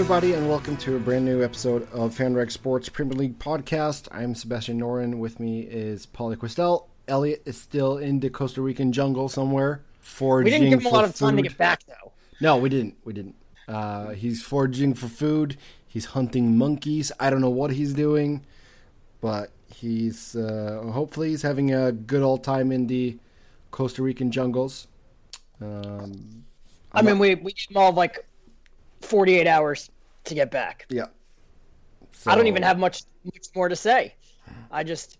Everybody, and welcome to a brand new episode of FanRag Sports Premier League podcast. I'm Sebastian Noren. With me is Pauly Kwestel. Elliot is still in the Costa Rican jungle somewhere, foraging We didn't give him a lot of time to get back, though. No, we didn't. We didn't. Uh, he's foraging for food. He's hunting monkeys. I don't know what he's doing, but he's uh, hopefully he's having a good old time in the Costa Rican jungles. Um, I mean, we we gave him all like 48 hours to get back. yeah. I don't even have much much more to say. I just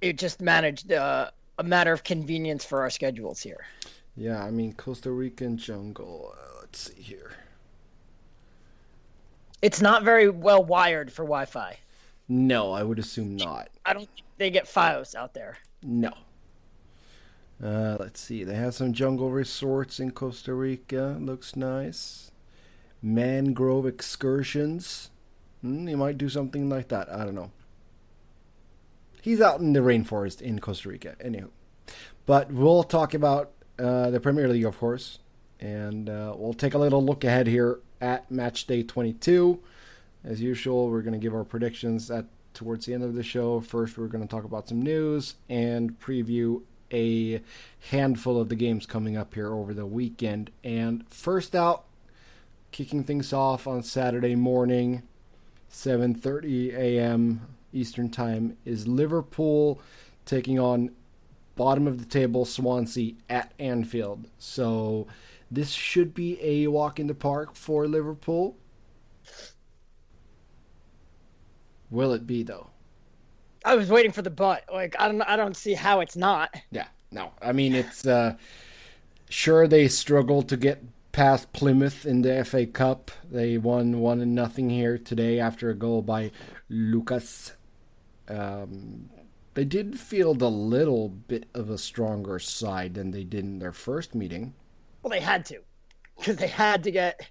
it just managed uh, a matter of convenience for our schedules here. Yeah, I mean Costa Rican jungle. Uh, let's see here. It's not very well wired for Wi-Fi. No, I would assume not. I don't think they get FiOS out there. No. Uh, let's see. They have some jungle resorts in Costa Rica. Looks nice. Mangrove excursions. Hmm, he might do something like that. I don't know. He's out in the rainforest in Costa Rica. Anywho. But we'll talk about uh, the Premier League, of course. And uh, we'll take a little look ahead here at match day 22. As usual, we're going to give our predictions at towards the end of the show. First, we're going to talk about some news and preview a handful of the games coming up here over the weekend. And first out, kicking things off on Saturday morning, 7:30 a.m. Eastern Time is Liverpool taking on bottom of the table Swansea at Anfield. So this should be a walk in the park for Liverpool. Will it be though? I was waiting for the butt. Like I don't I don't see how it's not. Yeah, no. I mean, it's uh, sure they struggled to get past Plymouth in the FA Cup. They won one and nothing here today after a goal by Lucas. Um, they did field a little bit of a stronger side than they did in their first meeting. Well, they had to because they had to get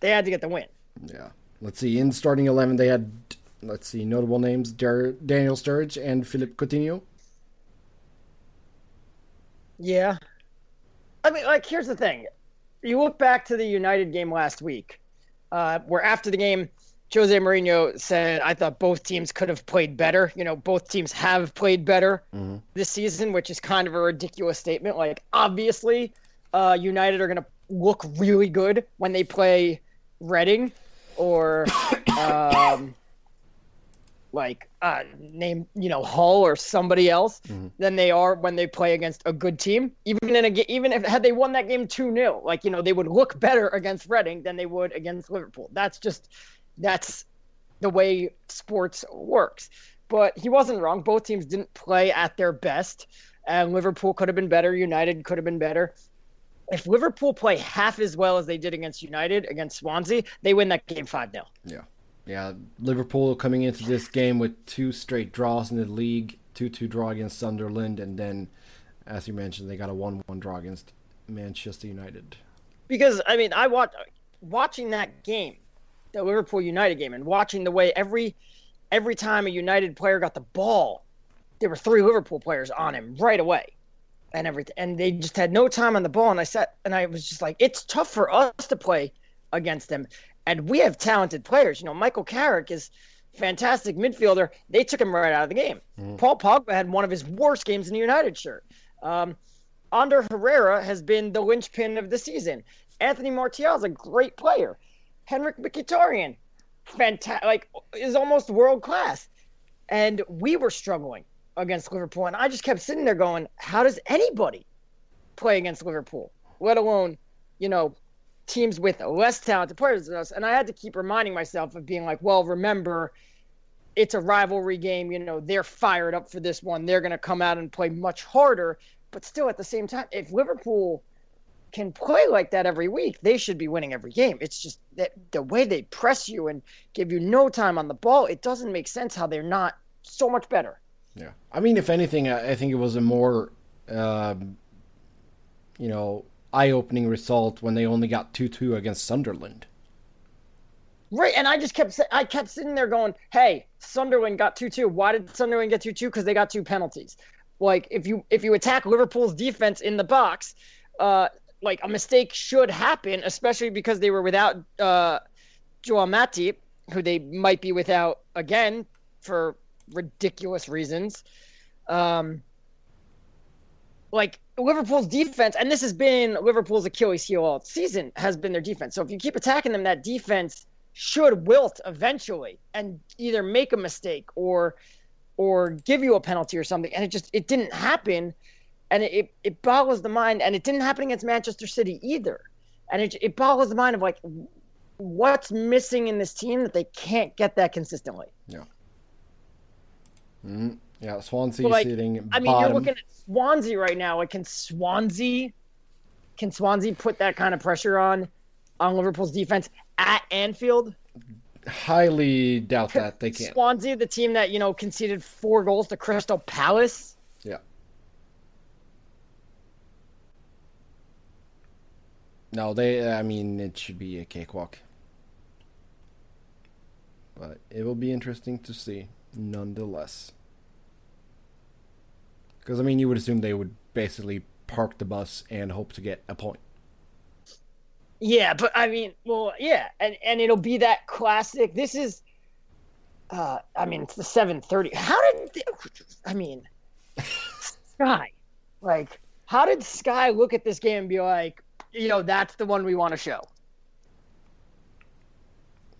they had to get the win. Yeah. Let's see. In starting eleven, they had let's see notable names: Dar- Daniel Sturridge and Philip Coutinho. Yeah. I mean, like, here's the thing. You look back to the United game last week, uh, where after the game, Jose Mourinho said, I thought both teams could have played better. You know, both teams have played better this season, which is kind of a ridiculous statement. Like, obviously, uh, United are going to look really good when they play Reading or. Um, like uh, name you know Hull or somebody else than they are when they play against a good team. Even in a even if had they won that game two 0 like you know they would look better against Reading than they would against Liverpool. That's just that's the way sports works. But he wasn't wrong. Both teams didn't play at their best, and Liverpool could have been better. United could have been better. If Liverpool play half as well as they did against United against Swansea, they win that game five 0 Yeah. Yeah, Liverpool coming into this game with two straight draws in the league, 2-2 draw against Sunderland, and then, as you mentioned, they got a 1-1 draw against Manchester United. because I mean, I watch watching that game, the Liverpool United game, and watching the way every every time a United player got the ball, there were three Liverpool players on him right away, and everything, and they just had no time on the ball. And I sat and I was just like, it's tough for us to play against them, and we have talented players. You know, Michael Carrick is fantastic midfielder. They took him right out of the game. Paul Pogba had one of his worst games in the United shirt. Um, Ander Herrera has been the linchpin of the season. Anthony Martial is a great player. Henrikh Mkhitaryan, fantastic, like is almost world class. And we were struggling against Liverpool, and I just kept sitting there going, "How does anybody play against Liverpool? Let alone you know, teams with less talented players than us. And I had to keep reminding myself of being like, well, remember, it's a rivalry game. You know, they're fired up for this one. They're going to come out and play much harder. But still, at the same time, if Liverpool can play like that every week, they should be winning every game. It's just that the way they press you and give you no time on the ball, it doesn't make sense how they're not so much better. Yeah. I mean, if anything, I think it was a more, um, you know, eye opening result when they only got 2 2 against Sunderland. Right, and I just kept I kept sitting there going, "Hey, Sunderland got two two. Why did Sunderland get two two? Because they got two penalties. Like if you if you attack Liverpool's defense in the box, uh, like a mistake should happen, especially because they were without uh, Joel Matip, who they might be without again for ridiculous reasons. Um, like Liverpool's defense, and this has been Liverpool's Achilles heel all season, has been their defense. So if you keep attacking them, that defense should wilt eventually and either make a mistake or or give you a penalty or something. And it just it didn't happen. And it, it, it boggles the mind. And it didn't happen against manchester city either. And it, it boggles the mind of like what's missing in this team that they can't get that consistently. Yeah. Mm-hmm. Yeah swansea like, sitting i mean bottom. you're looking at swansea right now like can swansea can swansea put that kind of pressure on on liverpool's defense at Anfield? Highly doubt that they can. Swansea, the team that you know conceded four goals to Crystal Palace. Yeah. No, they. I mean, it should be a cakewalk. But it will be interesting to see, nonetheless. Because I mean, you would assume they would basically park the bus and hope to get a point. Yeah, but I mean, well, yeah, and and it'll be that classic. This is, uh, I mean, it's the seven thirty. How did they, I mean, Sky, like, how did Sky look at this game and be like, you know, that's the one we want to show.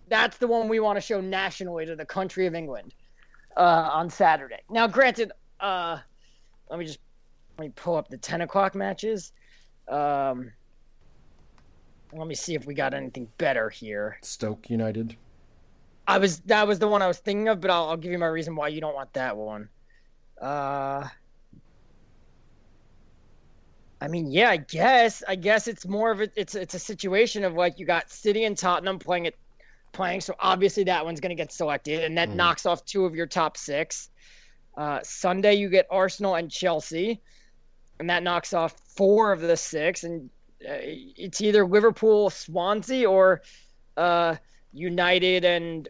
That's the one we want to show nationally to the country of England uh, on Saturday. Now, granted, uh, let me just let me pull up the ten o'clock matches. Um, let me see if we got anything better here. Stoke United. I was that was the one I was thinking of, but I'll, I'll give you my reason why you don't want that one. Uh, I mean, yeah, I guess I guess it's more of a it's it's a situation of like you got City and Tottenham playing it playing, so obviously that one's going to get selected, and that mm. knocks off two of your top six. Uh, Sunday you get Arsenal and Chelsea, and that knocks off four of the six, and uh, it's either Liverpool, Swansea, or uh, United and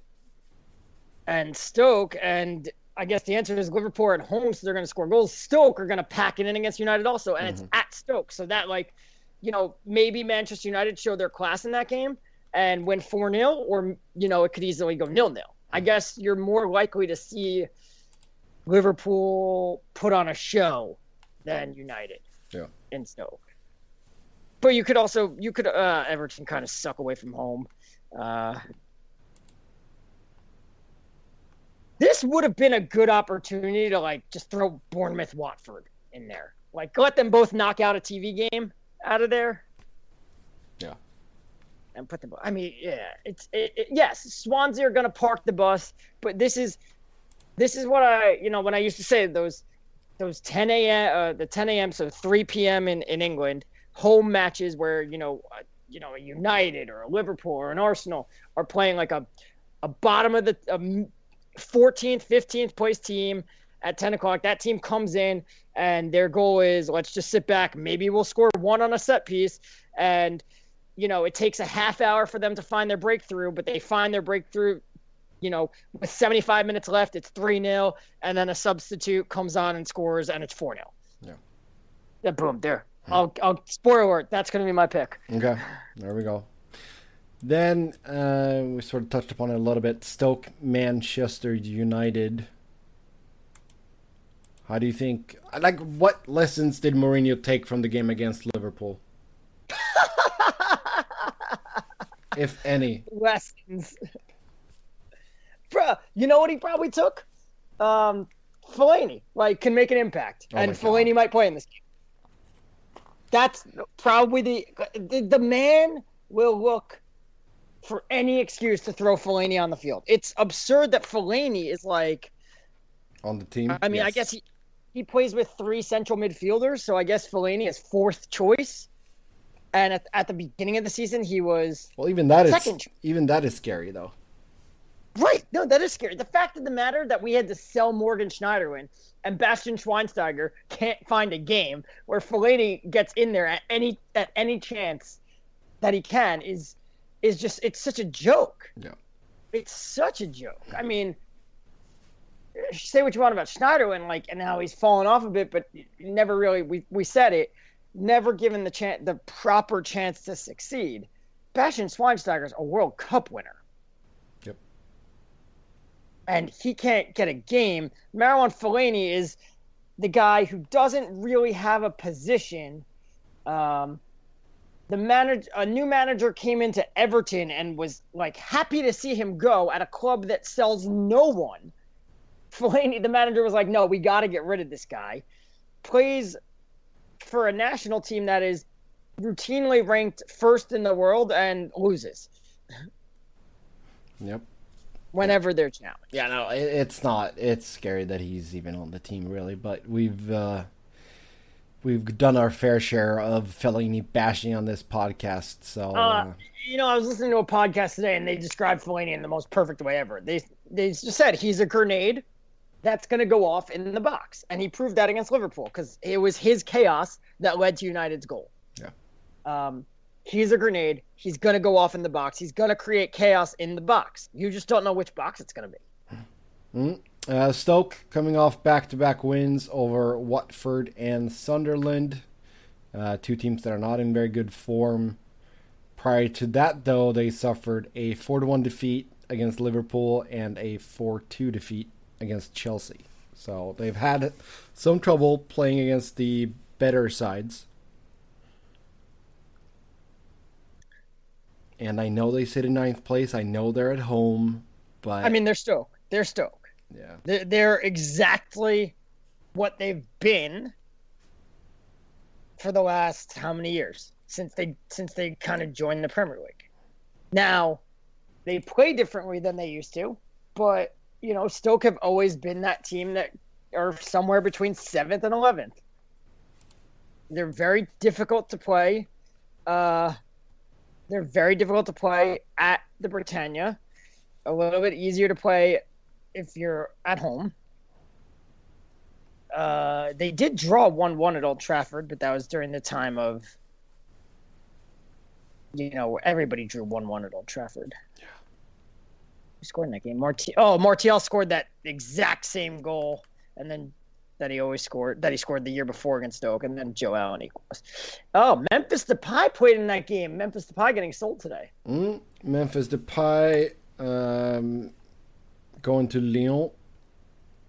and Stoke. And I guess the answer is Liverpool at home, so they're going to score goals. Stoke are going to pack it in against United also, and mm-hmm. it's at Stoke, so that like, you know, maybe Manchester United show their class in that game and win four 0 or you know it could easily go nil nil. I guess you're more likely to see Liverpool put on a show than United. Yeah. In Stoke but you could also you could uh, Everton kind of suck away from home. Uh, this would have been a good opportunity to like just throw Bournemouth Watford in there. Like let them both knock out a TV game out of there. Yeah. And put them. I mean, yeah, it's it, it, yes. Swansea are going to park the bus, but this is this is what I you know when I used to say those those 10 a.m. Uh, the 10 a.m. so 3 p.m. in in England home matches where you know uh, you know a United or a Liverpool or an Arsenal are playing like a a bottom of the a 14th 15th place team at 10 o'clock that team comes in and their goal is let's just sit back maybe we'll score one on a set piece and you know it takes a half hour for them to find their breakthrough but they find their breakthrough you know with 75 minutes left it's 3-0 and then a substitute comes on and scores and it's 4-0 yeah yeah boom there I'll, I'll spoiler alert. That's going to be my pick. Okay, there we go. Then uh, we sort of touched upon it a little bit. Stoke, Manchester United. How do you think? Like, what lessons did Mourinho take from the game against Liverpool? if any. Lessons. Bro, you know what he probably took? Um, Fellaini, like, can make an impact. Oh and Fellaini might play in this game. That's probably the the, the man will look for any excuse to throw Fellaini on the field. It's absurd that Fellaini is like on the team. I mean, I guess he, he plays with three central midfielders, so I guess Fellaini is fourth choice. And at, at the beginning of the season, he was Well, even that is Second. even that is scary though. Right. No, that is scary. The fact of the matter that we had to sell Morgan Schneiderlin and Bastian Schweinsteiger can't find a game where Fellaini gets in there at any at any chance that he can is is just it's such a joke. Yeah. It's such a joke. I mean, say what you want about Schneiderlin, like, and how he's fallen off a bit, but never really. We we said it, never given the chance, the proper chance to succeed. Bastian Schweinsteiger's a World Cup winner. And he can't get a game. Marouane Fellaini is the guy who doesn't really have a position. Um, the manager, a new manager came into Everton and was like happy to see him go at a club that sells no one. Fellaini, the manager was like, "No, we got to get rid of this guy." Plays for a national team that is routinely ranked first in the world and loses Yep. Whenever they're challenged. Yeah, no, it, it's not. It's scary that he's even on the team, really. But we've uh, we've done our fair share of Fellaini bashing on this podcast. So uh, Uh, you know, I was listening to a podcast today, and they described Fellaini in the most perfect way ever. They they just said he's a grenade that's going to go off in the box, and he proved that against Liverpool because it was his chaos that led to United's goal. Yeah. Um, he's a grenade. He's going to go off in the box. He's going to create chaos in the box. You just don't know which box it's going to be. uh, Stoke coming off back-to-back wins over Watford and Sunderland, uh, two teams that are not in very good form. Prior to that, though, they suffered a four-to-one defeat against Liverpool and a four-two defeat against Chelsea. So they've had some trouble playing against the better sides. And I know they sit in ninth place. I know they're at home, but I mean, they're Stoke. They're Stoke. yeah, They're, they're exactly what they've been for the last how many years since they since they kind of joined the Premier League. Now, they play differently than they used to, but you know, Stoke have always been that team that are somewhere between seventh and eleventh. They're very difficult to play. Uh, they're very difficult to play at the Britannia. A little bit easier to play if you're at home. Uh, they did draw one-one at Old Trafford, but that was during the time of, you know, everybody drew one-one at Old Trafford. Yeah. Who scored in that game? Marti- oh, Martial scored that exact same goal, and then that he always scored that he scored the year before against Stoke, and then Joe Allen equals. Oh, Memphis Depay played in that game. Memphis Depay getting sold today. Mm, Memphis Depay um, going to Lyon.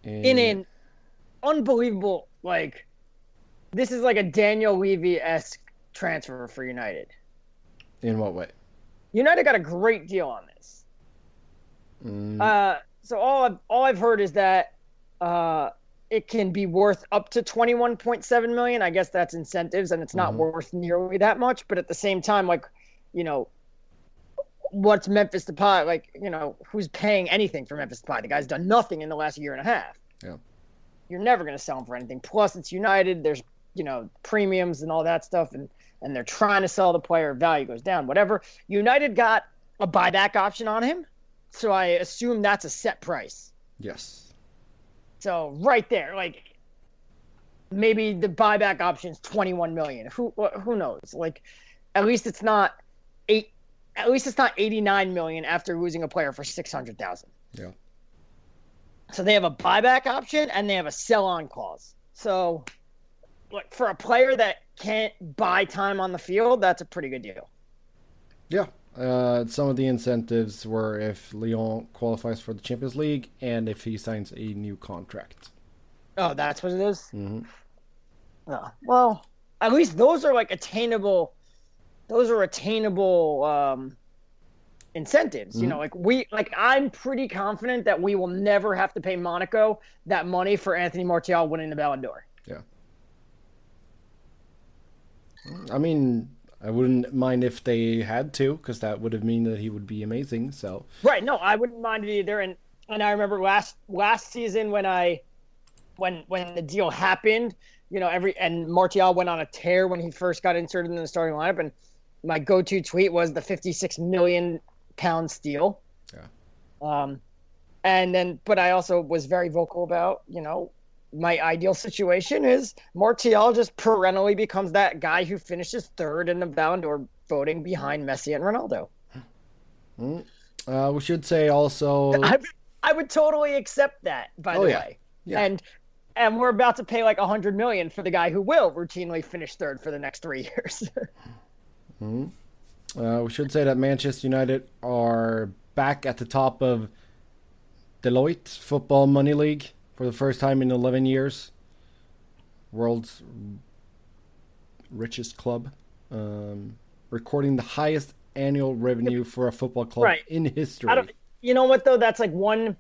And in an unbelievable like this is like a Daniel Levy esque transfer for United. in what way? United got a great deal on this. Mm, Uh, so all I've, all I've heard is that uh, it can be worth up to twenty one point seven million. I guess that's incentives, and it's not mm-hmm. worth nearly that much. But at the same time, like you know, what's Memphis Depay like? You know, who's paying anything for Memphis Depay? The guy's done nothing in the last year and a half. Yeah. You're never going to sell him for anything. Plus, it's United. There's you know premiums and all that stuff, and and they're trying to sell the player. Value goes down. Whatever. United got a buyback option on him, so I assume that's a set price. yes. So right there, like maybe the buyback option's 21 million. Who who knows? Like at least it's not eight. At least it's not 89 million after losing a player for 600,000. Yeah. So they have a buyback option and they have a sell-on clause. So, like for a player that can't buy time on the field, that's a pretty good deal. Yeah. Uh, some of the incentives were if Lyon qualifies for the Champions League and if he signs a new contract. Oh, that's what it is? Mhm. Oh, well, at least those are like attainable. Those are attainable um, incentives. You know, like we, like I'm pretty confident that we will never have to pay Monaco that money for Anthony Martial winning the Ballon d'Or. Yeah. I mean, I wouldn't mind if they had to, because that would have mean that he would be amazing. So Right. No, I wouldn't mind it either. And and I remember last last season when I when when the deal happened, you know, every and Martial went on a tear when he first got inserted in the starting lineup, and my go-to tweet was the 56 million pound steal. Yeah. Um, and then, but I also was very vocal about, you know, my ideal situation is Martial just perennially becomes that guy who finishes third in the Ballon d'Or voting behind Messi and Ronaldo. uh, we should say also. I, I would totally accept that, by Oh, the yeah. way. Yeah. And and we're about to pay like a hundred million for the guy who will routinely finish third for the next three years. Uh, we should say that Manchester United are back at the top of Deloitte Football Money League for the first time in 11 years. World's richest club, um, recording the highest annual revenue for a football club Right. in history. I don't. You know what though? That's like one.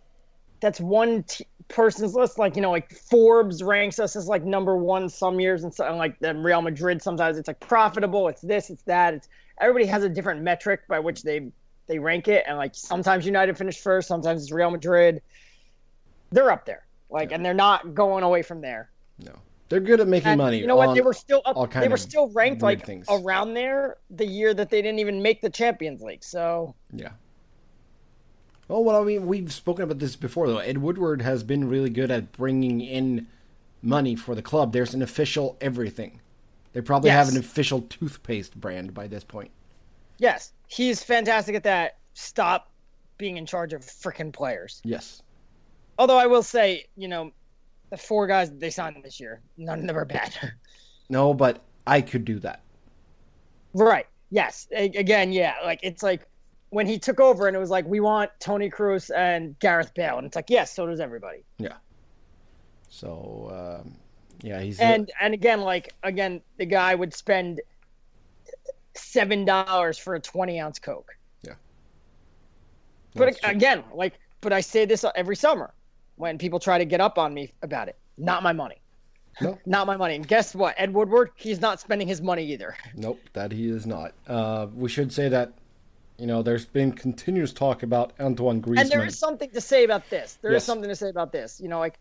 That's one t- person's list. Like you know, like Forbes ranks us as like number one some years, and so like then Real Madrid. Sometimes it's like profitable. It's this. It's that. It's everybody has a different metric by which they they rank it, and like sometimes United finish first, sometimes it's Real Madrid. They're up there, like, and they're not going away from there. no, they're good at making And money. You know what? They were still all up. They were still ranked like things. around there the year that they didn't even make the Champions League. So Yeah. Oh well, I mean, we've spoken about this before, though. Ed Woodward has been really good at bringing in money for the club. There's an official everything. They probably have an official toothpaste brand by this point. yes, he's fantastic at that. Stop being in charge of freaking players. Yes. Although I will say, you know, the four guys they signed this year, none of them are bad. No, but I could do that. right. Yes. A- again, yeah. Like it's like when he took over and it was like we want Toni Kroos and Gareth Bale, and it's like yes, so does everybody. Yeah. So, um, yeah, he's And and again, like again, the guy would spend seven dollars for a twenty ounce Coke. Yeah. But That's true. again, like, but I say this every summer when people try to get up on me about it. Not my money. No. Not my money. And guess what? Ed Woodward, he's not spending his money either. Nope, that he is not. Uh, we should say that, you know, there's been continuous talk about Antoine Griezmann. And there is something to say about this. There is Yes. something to say about this. You know, like,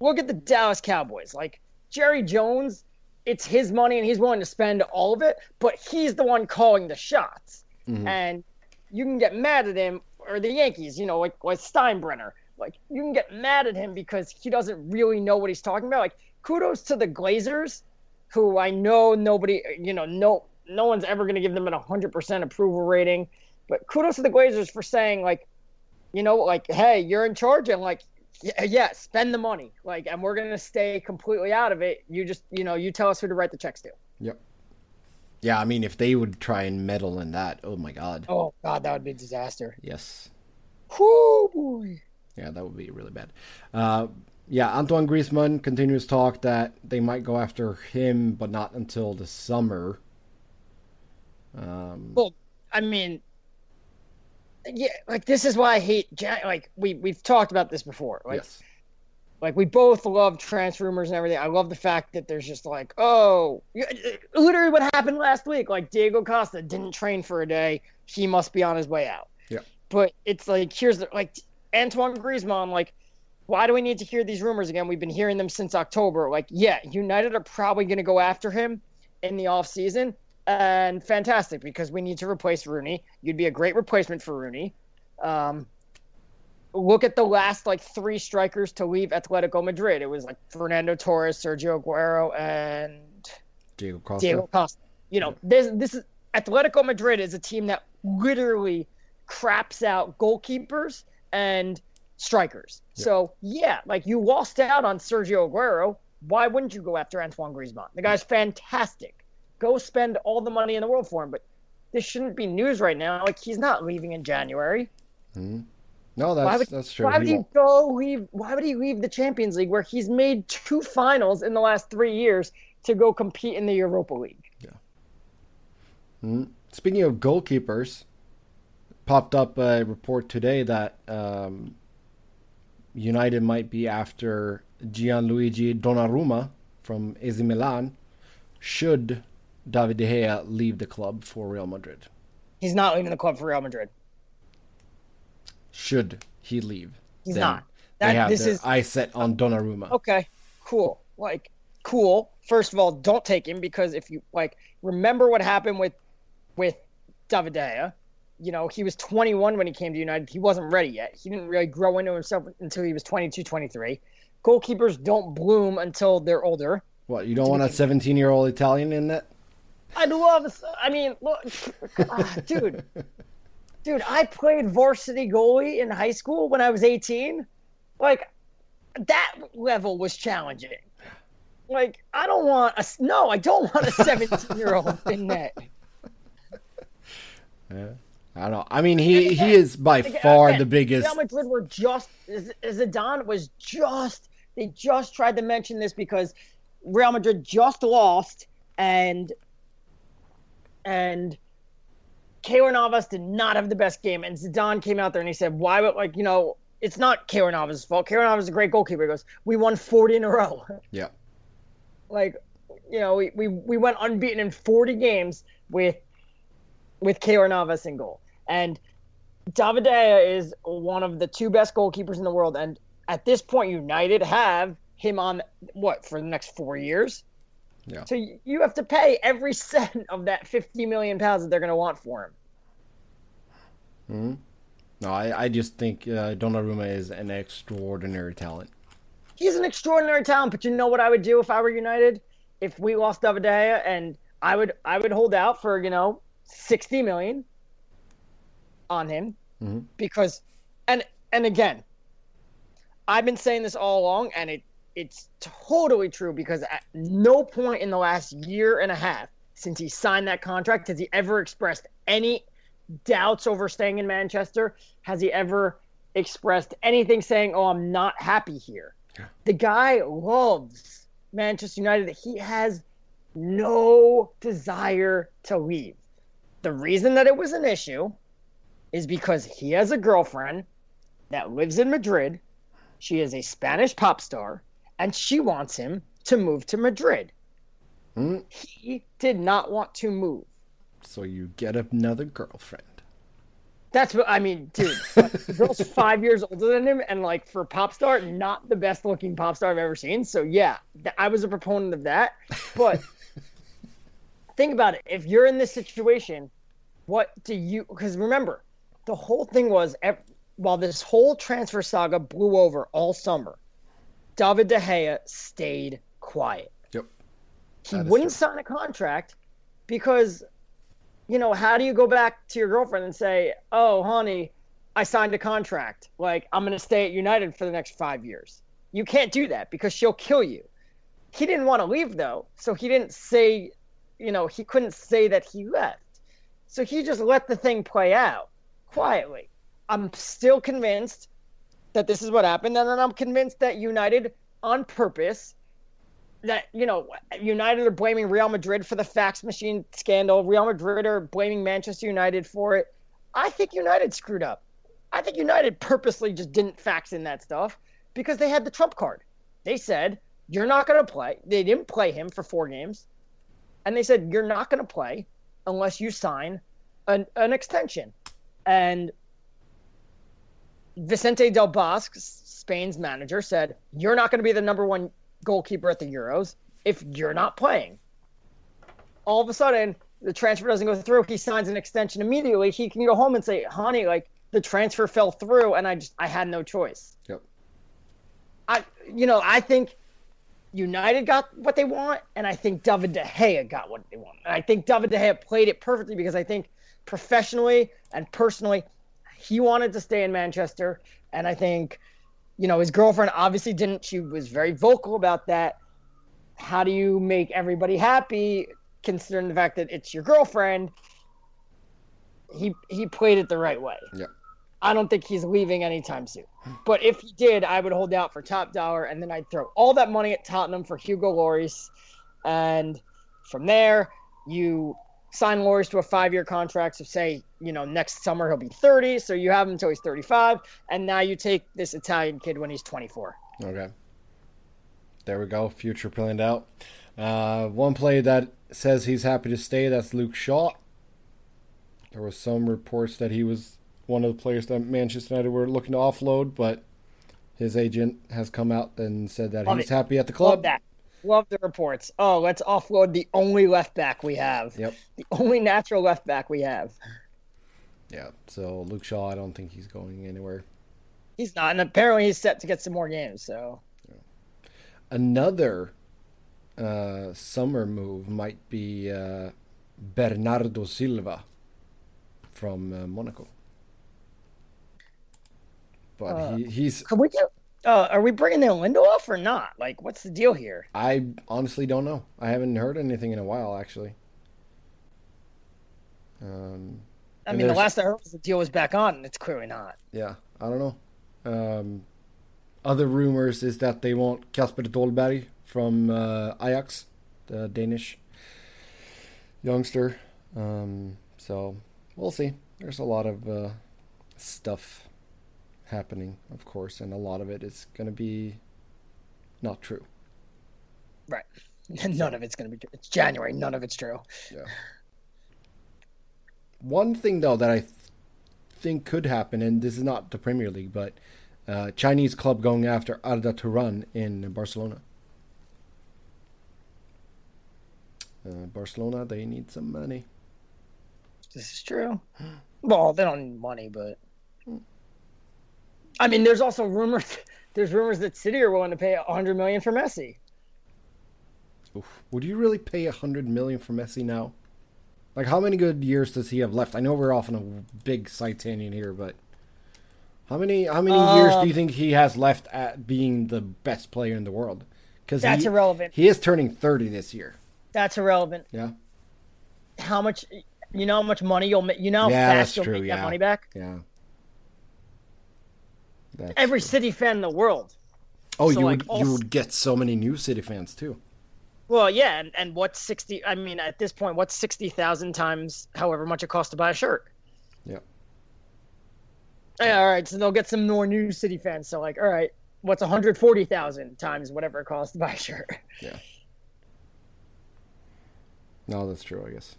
look at the Dallas Cowboys. Like, Jerry Jones, it's his money and he's willing to spend all of it, but he's the one calling the shots. And you can get mad at him, or the Yankees, you know, like, like Steinbrenner. Like, you can get mad at him because he doesn't really know what he's talking about. Like, kudos to the Glazers, who I know nobody, you know, no, no one's ever going to give them an 100% approval rating. But kudos to the Glazers for saying, like, you know, like, hey, you're in charge, and like, yeah, yeah spend the money, like, and we're gonna stay completely out of it. You just, you know, you tell us who to write the checks to. Yep. Yeah, I mean, if they would try and meddle in that, oh my god. Oh God, that would be a disaster. Yes. Whoo boy. Yeah, that would be really bad. Uh, yeah, Antoine Griezmann continues talk that they might go after him, but not until the summer. Um, Well, I mean, yeah, like this is why I hate. Like we we've talked about this before. Like yes. like we both love transfer rumors and everything. I love the fact that there's just like, oh, literally what happened last week. Like Diego Costa didn't train for a day. He must be on his way out. Yeah. But it's like here's the like Antoine Griezmann. Like, why do we need to hear these rumors again? We've been hearing them since October. Like, yeah, United are probably going to go after him in the off season, and fantastic because we need to replace Rooney. You'd be a great replacement for Rooney. Um, look at the last like three strikers to leave Atletico Madrid. It was like Fernando Torres, Sergio Aguero, and Diego Costa. Diego Costa. You know, this this is Atletico Madrid is a team that literally craps out goalkeepers and strikers. So yeah, like you lost out on Sergio Aguero. Why wouldn't you go after Antoine Griezmann? The guy's fantastic. Go spend all the money in the world for him. But this shouldn't be news right now. Like he's not leaving in January. Hmm. No, that's would, that's true. why would He he go leave? Why would he leave the Champions League where he's made two finals in the last three years to go compete in the Europa League? Yeah. Hmm. Speaking of goalkeepers, popped up a report today that um, United might be after Gianluigi Donnarumma from AC Milan, should David De Gea leave the club for Real Madrid? He's not leaving the club for Real Madrid. Should he leave? He's then not. they That have this their is eye set on Donnarumma. okay. Cool. Like cool. First of all, don't take him because if you like remember what happened with with David De Gea. You know, he was 21 when he came to United. He wasn't ready yet. He didn't really grow into himself until he was 22, 23. Goalkeepers don't bloom until they're older. What, you don't want a 17 year old Italian in that? I'd love. I mean, look, ah, dude, dude. I played varsity goalie in high school when I was 18. Like, that level was challenging. Like, I don't want a no. I don't want a 17 year old in net. I don't know. I mean, he, he is by far Again, the biggest. Real Madrid were just Zidane was just they just tried to mention this because Real Madrid just lost and and Keylor Navas did not have the best game and Zidane came out there and he said why would like you know it's not Keylor Navas' fault. Keylor Navas is a great goalkeeper. He goes, we won 40 in a row. Yeah. like you know we, we, we went unbeaten in 40 games with with Keylor Navas in goal. And David De Gea is one of the two best goalkeepers in the world. And at this point, United have him on what for the next four years. Yeah. So you have to pay every cent of that 50 million pounds that they're going to want for him. Hmm. No, I, I just think uh, Donnarumma is an extraordinary talent. He's an extraordinary talent, but you know what I would do if I were United? If we lost David De Gea, and I would I would hold out for you know 60 million on him mm-hmm. because and and again I've been saying this all along and it it's totally true because at no point in the last year and a half since he signed that contract has he ever expressed any doubts over staying in Manchester. Has he ever expressed anything saying oh I'm not happy here. The guy loves Manchester United. He has no desire to leave. The reason that it was an issue is because he has a girlfriend that lives in Madrid. She is a Spanish pop star, and she wants him to move to Madrid. Hmm? He did not want to move. So you get another girlfriend. That's what I mean, dude. The girl's five years older than him, and like for pop star, not the best looking pop star I've ever seen. So yeah, th- I was a proponent of that. But think about it: if you're in this situation, what do you? Because remember, the whole thing was while this whole transfer saga blew over all summer, David De Gea stayed quiet. Yep. He wouldn't true. sign a contract because, you know, how do you go back to your girlfriend and say, "Oh, honey, I signed a contract. Like I'm going to stay at United for the next five years." You can't do that because she'll kill you. He didn't want to leave though, so he didn't say, you know, he couldn't say that he left. So he just let the thing play out quietly. I'm still convinced that this is what happened, and then I'm convinced that United, on purpose, that you know, United are blaming Real Madrid for the fax machine scandal. Real Madrid are blaming Manchester United for it. I think United screwed up. I think United purposely just didn't fax in that stuff because they had the trump card. They said, You're not going to play. They didn't play him for four games. And they said, You're not going to play unless you sign an, an extension. And Vicente Del Bosque, Spain's manager, said, You're not going to be the number one goalkeeper at the Euros if you're not playing. All of a sudden, the transfer doesn't go through. He signs an extension immediately. He can go home and say, Honey, like the transfer fell through and I just I had no choice. Yep. I you know, I think United got what they want, and I think David De Gea got what they want. And I think David De Gea played it perfectly because I think professionally and personally, he wanted to stay in Manchester, and I think, you know, his girlfriend obviously didn't. She was very vocal about that. How do you make everybody happy, considering the fact that it's your girlfriend? He he played it the right way. Yep. I don't think he's leaving anytime soon. But if he did, I would hold out for top dollar, and then I'd throw all that money at Tottenham for Hugo Lloris, and from there you sign Lloris to a five-year contract. So say you know next summer he'll be 30, so you have him until he's 35, and now you take this Italian kid when he's 24. Okay. there we go. Future planned out. Uh, one player that says he's happy to stay. That's Luke Shaw. There was some reports that he was one of the players that Manchester United were looking to offload, but his agent has come out and said that Love he's it. happy at the Love club. that. Love the reports. Oh, let's offload the only left back we have. Yep. The only natural left back we have. Yeah. So Luke Shaw, I don't think he's going anywhere. He's not, and apparently he's set to get some more games. So Another uh, summer move might be uh, Bernardo Silva from uh, Monaco. But Uh, he, he's. could we get? Uh, are we bringing the window off or not? Like, what's the deal here? I honestly don't know. I haven't heard anything in a while, actually. Um, I mean, the last I heard was the deal was back on, and it's clearly not. yeah, I don't know. Um, other rumors is that they want Kasper Dolberg from uh, Ajax, the Danish youngster. Um, so we'll see. There's a lot of uh, stuff happening, of course, and a lot of it is going to be not true. Right. None of it's gonna be. true. It's January. None of it's true. Yeah. One thing though that I th- think could happen, and this is not the Premier League, but uh, Chinese club going after Arda Turan in Barcelona. Uh, Barcelona, they need some money. This is true. Well, they don't need money, but I mean, there's also rumors. There's rumors that City are willing to pay 100 million for Messi. Oof. Would you really pay a hundred million for Messi now? Like, how many good years does he have left? I know we're off on a big side tangent here, but how many how many years do you um, think he has left at being the best player in the world? Because That's he, irrelevant. He is turning thirty this year. That's irrelevant. Yeah, How much? You know how much money you'll make. You know how Yeah, fast you'll true, make yeah. that money back. yeah. That's Every true. City fan in the world. oh, so, you like, would all- you would get so many new City fans too. Well, yeah, and, and what's 60? I mean, at this point, what's 60,000 times however much it costs to buy a shirt? Yeah. Yeah, all right, so they'll get some more new City fans. So, like, all right, what's 140,000 times whatever it costs to buy a shirt? Yeah. No, that's true. I guess.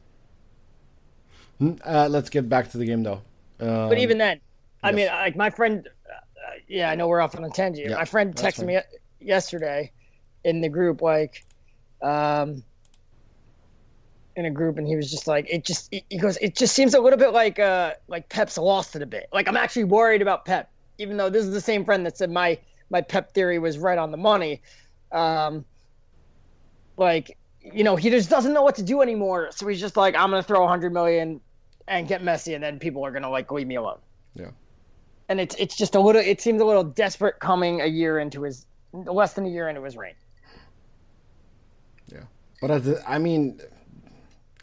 Uh, let's get back to the game though. Um, But even then, I yes. mean, like my friend, yeah, I know we're off on a tangent. Yeah, my friend texted me yesterday in the group, like, um, in a group, and he was just like, it just, he goes, it just seems a little bit like, uh, like Pep's lost it a bit. Like I'm actually worried about Pep, even though this is the same friend that said my my Pep theory was right on the money. Um, like, you know, he just doesn't know what to do anymore, so he's just like, I'm gonna throw 100 million and get Messi, and then people are gonna like leave me alone yeah. And it's it's just a little it seems a little desperate coming a year into his less than a year into his reign. Yeah, but the, I mean,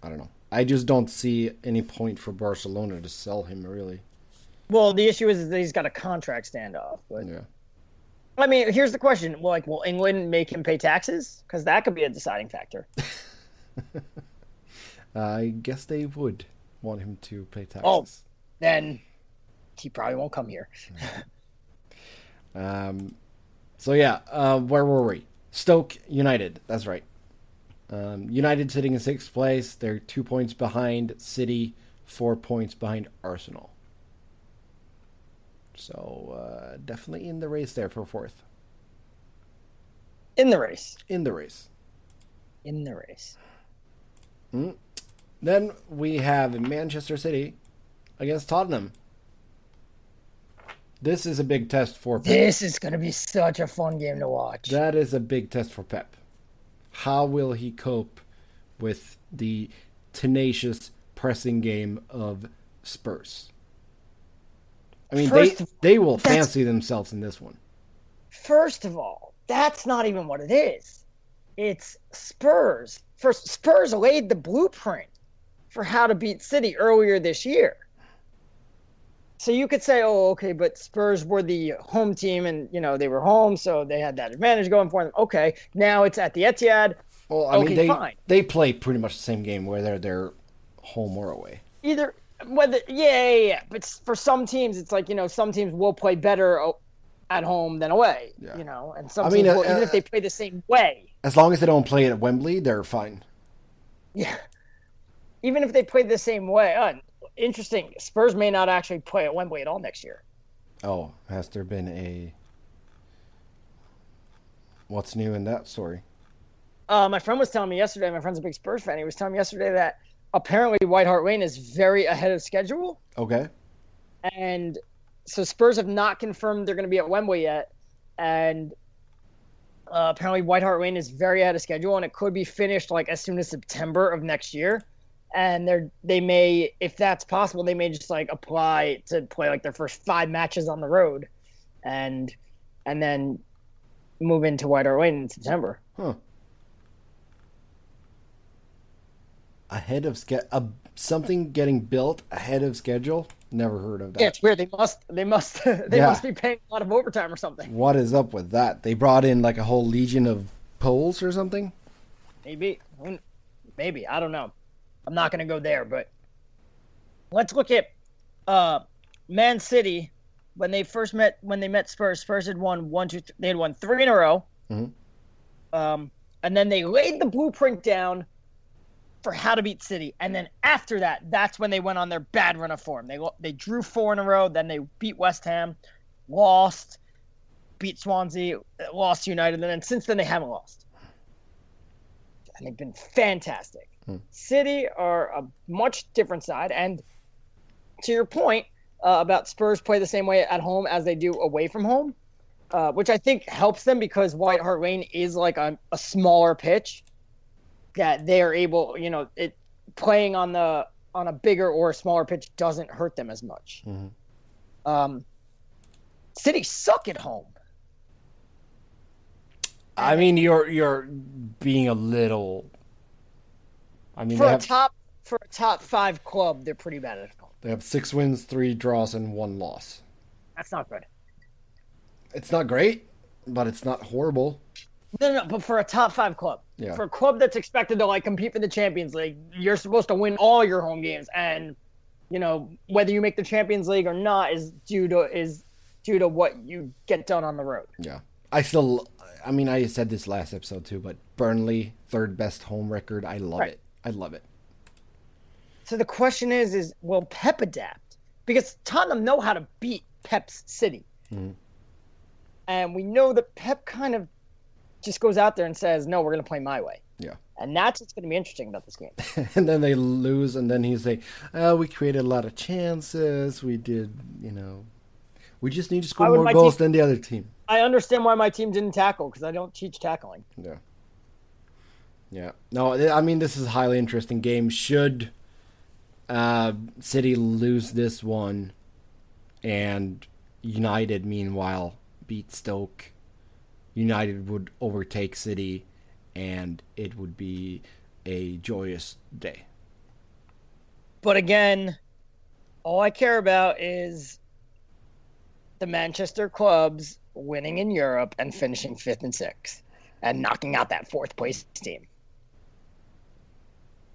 I don't know. I just don't see any point for Barcelona to sell him really. Well, the issue is that he's got a contract standoff. But Yeah. I mean, here's the question: Well, like, will England make him pay taxes? Because that could be a deciding factor. I guess they would want him to pay taxes. Oh. Then he probably won't come here. Um, so yeah, uh, where were we? Stoke United. That's right. Um, United sitting in sixth place. They're two points behind City, four points behind Arsenal. So uh, definitely in the race there for fourth. In the race. In the race. In the race. Then we have Manchester City against Tottenham. This is a big test for Pep. This is going to be such a fun game to watch. That is a big test for Pep. How will he cope with the tenacious pressing game of Spurs? I mean, First they they will fancy themselves in this one. First of all, that's not even what it is. It's Spurs. First, Spurs laid the blueprint for how to beat City earlier this year. So you could say, oh, okay, but Spurs were the home team and, you know, they were home, so they had that advantage going for them. Okay, now it's at the Etihad. Well, I Okay, mean, they fine. they play pretty much the same game whether they're home or away. Either, whether, yeah, yeah, yeah. But for some teams, it's like, you know, some teams will play better at home than away. Yeah. You know, and some I mean, teams will- uh, even if they play the same way. As long as they don't play it at Wembley, they're fine. Yeah. Even if they play the same way. Uh, interesting. Spurs may not actually play at Wembley at all next year. Oh, has there been a. What's new in that story? Uh, my friend was telling me yesterday, my friend's a big Spurs fan. He was telling me yesterday that apparently White Hart Lane is very ahead of schedule. Okay. And so Spurs have not confirmed they're going to be at Wembley yet. And uh, apparently White Hart Lane is very ahead of schedule and it could be finished like as soon as September of next year. And they're they may, if that's possible, they may just like apply to play like their first five matches on the road, and and then move into White Hart Lane in September. Huh. Ahead of ske- uh, something getting built ahead of schedule. Never heard of that. Yeah, it's weird. They must they must they Yeah. must be paying a lot of overtime or something. What is up with that? They brought in like a whole legion of Poles or something. Maybe maybe I don't know. I'm not gonna go there, but let's look at uh Man City when they first met when they met Spurs. Spurs had won one two th- they had won three in a row. Mhm. Um, and then they laid the blueprint down for how to beat City, and then after that, that's when they went on their bad run of form. They they drew four in a row, then they beat West Ham, lost, beat Swansea, lost United, and then since then they haven't lost. And they've been fantastic. City are a much different side, and to your point uh, about Spurs play the same way at home as they do away from home, uh, which I think helps them because White Hart Lane is like a, a smaller pitch that they are able, you know, it playing on the on a bigger or a smaller pitch doesn't hurt them as much. Um, City suck at home. I mean, you're you're being a little. I mean, For they a have, top for a top five club, they're pretty bad at home. they have six wins, three draws, and one loss. That's not good. It's not great, but it's not horrible. No, no, but for a top five club, Yeah. for a club that's expected to like compete for the Champions League, you're supposed to win all your home games, and you know whether you make the Champions League or not is due to is due to what you get done on the road. Yeah. I still, I mean, I said this last episode too, but Burnley, third best home record. I love Right. it. I love it. So the question is, is will Pep adapt? Because Tottenham know how to beat Pep's City, mm-hmm. and we know that Pep kind of just goes out there and says, "No, we're going to play my way," Yeah. and that's what's going to be interesting about this game. and then they lose, and then he's like, oh, we created a lot of chances. We did, you know, we just need to score more goals team- than the other team. I understand why my team didn't tackle because I don't teach tackling. Yeah. Yeah. No, I mean, this is a highly interesting game. Should uh, City lose this one and United, meanwhile, beat Stoke, United would overtake City and it would be a joyous day. But again, all I care about is the Manchester clubs winning in Europe and finishing fifth and sixth and knocking out that fourth place team.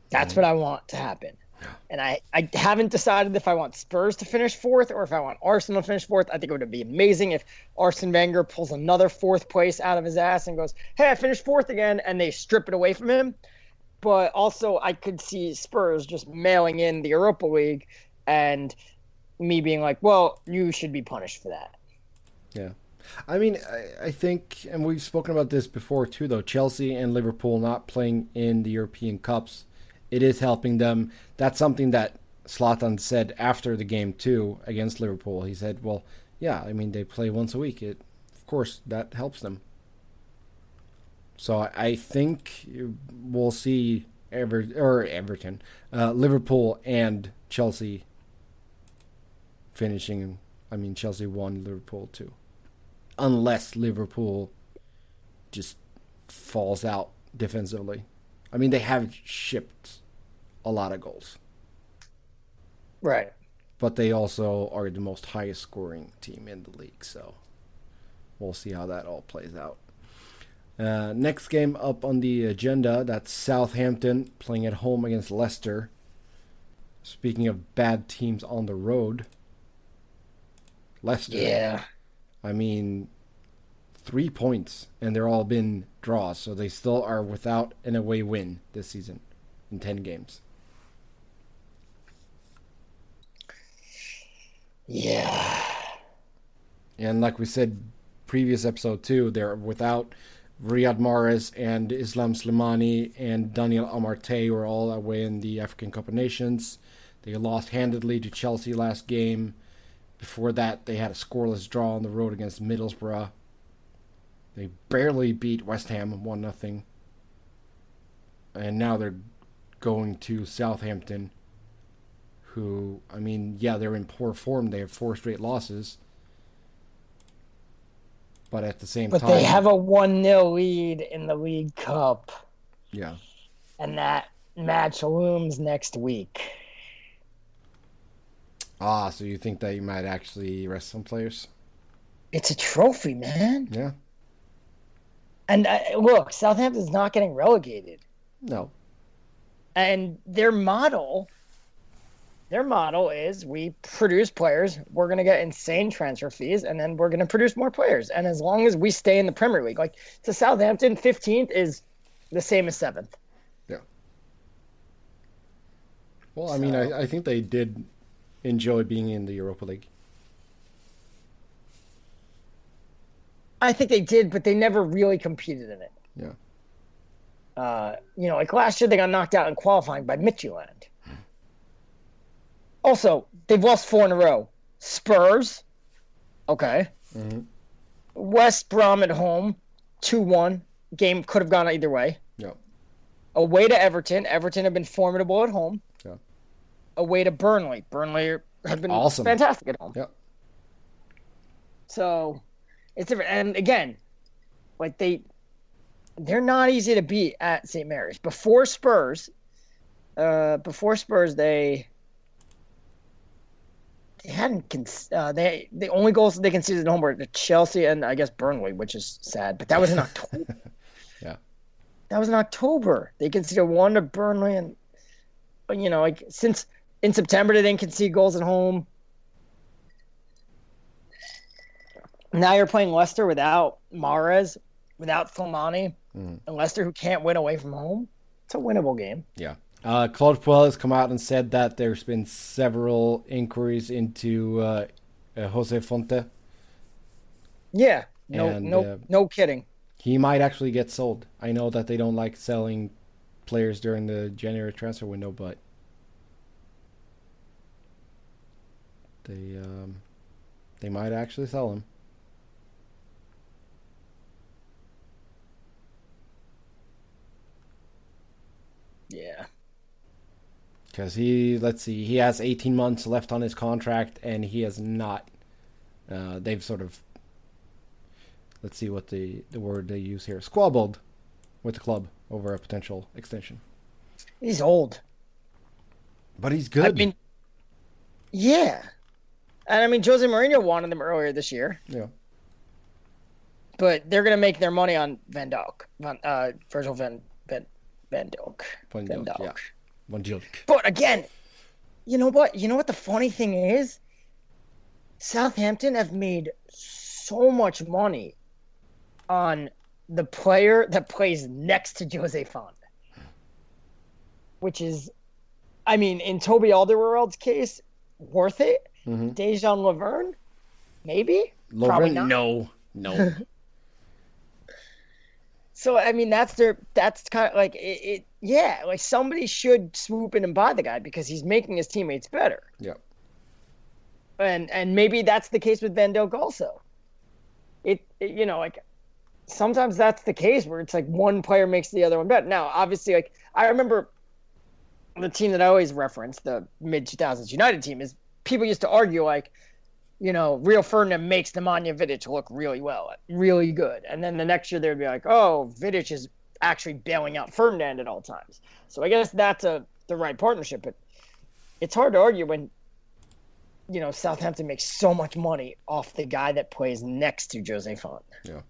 That's mm-hmm. what I want to happen. And I, I haven't decided if I want Spurs to finish fourth or if I want Arsenal to finish fourth. I think it would be amazing if Arsene Wenger pulls another fourth place out of his ass and goes, Hey, I finished fourth again, and they strip it away from him but also I could see Spurs just mailing in the Europa League and me being like, well, you should be punished for that. Yeah. I mean, I, I think, and we've spoken about this before too, though, Chelsea and Liverpool not playing in the European Cups, it is helping them. That's something that Zlatan said after the game too against Liverpool. He said, well, yeah, I mean, they play once a week. It, of course, that helps them. So I- think we'll see Ever or Everton, uh, Liverpool and Chelsea finishing. I mean, Chelsea won, Liverpool too, unless Liverpool just falls out defensively. I mean, they have shipped a lot of goals, Right. but they also are the most highest scoring team in the league. So we'll see how that all plays out. Uh, next game up on the agenda that's Southampton playing at home against Leicester. Speaking of bad teams on the road, Leicester. Yeah. I mean, three points, and they're all been draws. So they still are without an away win this season in 10 games. Yeah. And like we said previous episode too, they're without Riyad Mahrez and Islam Slimani and Daniel Amartey were all away in the African Cup of Nations. They lost handedly to Chelsea last game. Before that, they had a scoreless draw on the road against Middlesbrough. They barely beat West Ham 1 0. And now they're going to Southampton, who, I mean, yeah, they're in poor form. They have four straight losses. But at the same But time. But they have a 1 0 lead in the League Cup, Yeah. and that match looms next week. Ah, so you think that you might actually rest some players? It's a trophy, man. Yeah. And uh, look, Southampton's not getting relegated. No. and their model their model is we produce players we're going to get insane transfer fees and then we're going to produce more players and as long as we stay in the premier league like to southampton 15th is the same as 7th Yeah. Well, I mean, I, I think they did enjoy being in the Europa League. i think they did but they never really competed in it Yeah. uh, you know like last year they got knocked out in qualifying by midtjylland also they've lost four in a row spurs okay Mhm. west brom at home 2-1 game could have gone either way Yeah. away to Everton. Everton have been formidable at home. Yeah. Away to Burnley. Burnley have been Awesome. fantastic at home. Yeah. So it's different. And again, like they they're not easy to beat at St. Mary's. Before Spurs, uh, before Spurs, they they hadn't cons- uh, they the only goals that they conceded at home were to Chelsea and I guess Burnley, which is sad. But that was in October. Yeah. That was in October. They conceded one to Burnley, and you know, like since in September they didn't concede goals at home. Now you're playing Leicester without Mahrez, without Slimani, Mhm. and Leicester who can't win away from home. It's a winnable game. Yeah. Uh, Claude Puel has come out and said that there's been several inquiries into uh, uh, Jose Fonte. Yeah, no, And, no, uh, no kidding. He might actually get sold. I know that they don't like selling players during the January transfer window, but they um, they might actually sell him. Yeah, Because he, let's see, he has 18 months left on his contract, and he has not. Uh, they've sort of, let's see what the the word they use here, squabbled with the club over a potential extension. he's old. But he's good. I mean, yeah, and I mean Jose Mourinho wanted them earlier this year. yeah, but they're gonna make their money on Van Dijk, Van, uh, Virgil Van Van Van Dijk, Van Van Dijk, Dijk. yeah. Van Dijk. But again, you know what? You know what the funny thing is? Southampton have made so much money on the player that plays next to Jose Font, which is, I mean, in Toby Alderweireld's case, worth it. Mm-hmm. Dejan Lovren, maybe. Probably not. No, no. So I mean, that's their that's kind of like it, it. Yeah, like somebody should swoop in and buy the guy because he's making his teammates better. yeah, and and maybe that's the case with Van Dijk also. It, it- you know like sometimes that's the case where it's like one player makes the other one better. Now, obviously, like I remember the team that I always reference, the mid two thousands United team, is people used to argue like, you know, Rio Ferdinand makes Nemanja Vidic look really well, really good, and then the next year they'd be like, oh, Vidic is actually bailing out Ferdinand at all times. So I guess that's a the right partnership, but it's hard to argue when you know, Southampton makes so much money off the guy that plays next to Jose Font. yeah.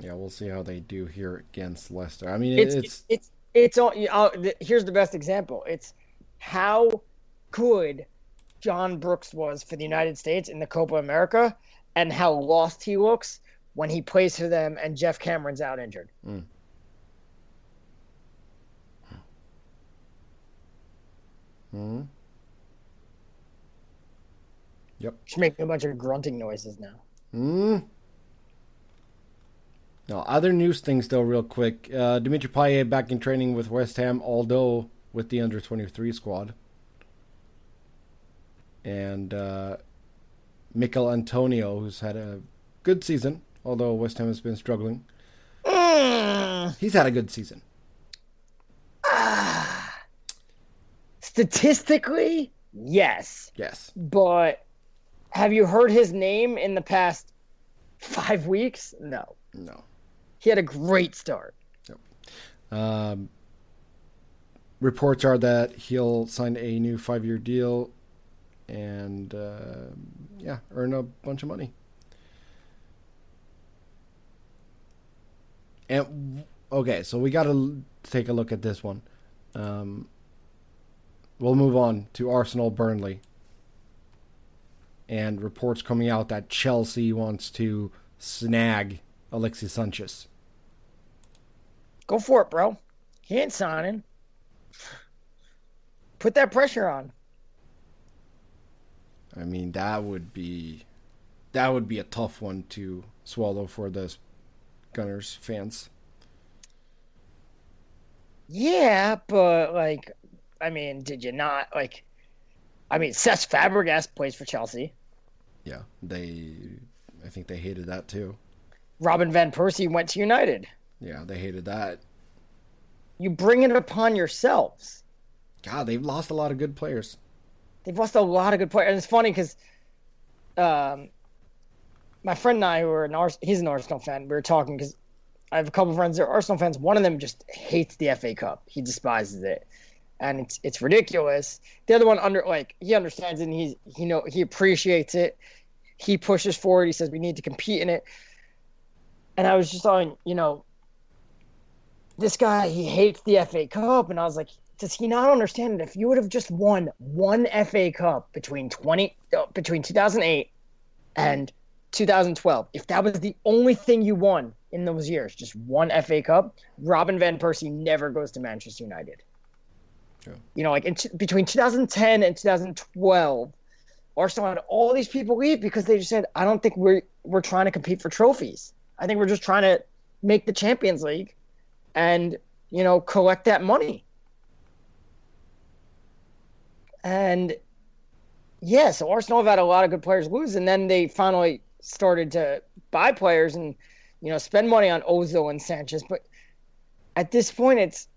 Yeah, we'll see how they do here against Leicester. I mean, It's it's, it's it's, it's all. you know, th- here's the best example. It's how good John Brooks was for the United States in the Copa America, and how lost he looks when he plays for them and Geoff Cameron's out injured. Mm. Hmm. Yep. She's making a bunch of grunting noises now. Hmm. Now, other news things though, real quick. Uh, Dimitri Payet back in training with West Ham, although with the under twenty three squad, and uh, Michail Antonio, who's had a good season, although West Ham has been struggling. Mm. He's had a good season. Statistically, yes. Yes. But have you heard his name in the past five weeks? No. No. He had a great start. Um, reports are that he'll sign a new five year deal and, uh, yeah, earn a bunch of money. And, okay, so we got to take a look at this one. Um, we'll move on to Arsenal Burnley. And reports coming out that Chelsea wants to snag Alexis Sanchez. Go for it, bro. He ain't signing. Put that pressure on. I mean, that would be that would be a tough one to swallow for the Gunners fans. Yeah, but like, I mean, did you not like? I mean, Cesc Fabregas plays for Chelsea. Yeah, they. I think they hated that too. Robin van Persie went to United. Yeah, they hated that. You bring it upon yourselves. God, they've lost a lot of good players. They've lost a lot of good players, and it's funny because, um, my friend and I, who are an Ars- he's an Arsenal fan. We were talking because I have a couple friends that are Arsenal fans. One of them just hates the FA Cup. He despises it, and it's it's ridiculous. The other one under like he understands it and he's he know he appreciates it. He pushes forward. He says we need to compete in it. And I was just on, you know, this guy he hates the FA Cup, and I was like, does he not understand that if you would have just won one FA Cup between twenty between two thousand eight and 2012, if that was the only thing you won in those years, just one FA Cup, Robin van Persie never goes to Manchester United. Yeah. You know, like in t- between 2010 and 2012, Arsenal had all these people leave because they just said, "I don't think we're we're trying to compete for trophies. I think we're just trying to make the Champions League, and you know, collect that money." And yeah, so Arsenal have had a lot of good players lose, and then they finally started to buy players and you know spend money on Ozil and Sanchez. But at this point, it's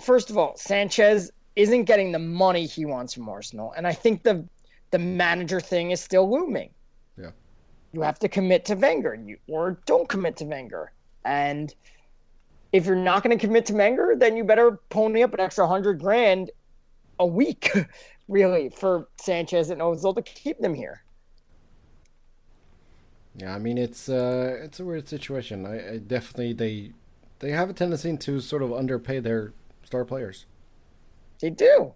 first of all Sanchez isn't getting the money he wants from Arsenal, and I think the the manager thing is still looming. Yeah. You have to commit to Wenger, you, or don't commit to Wenger, and if you're not going to commit to Wenger, then you better pony up an extra hundred grand a week, really, for Sanchez and Ozil to keep them here. Yeah, I mean it's uh, it's a weird situation. I, I definitely they they have a tendency to sort of underpay their star players. They do.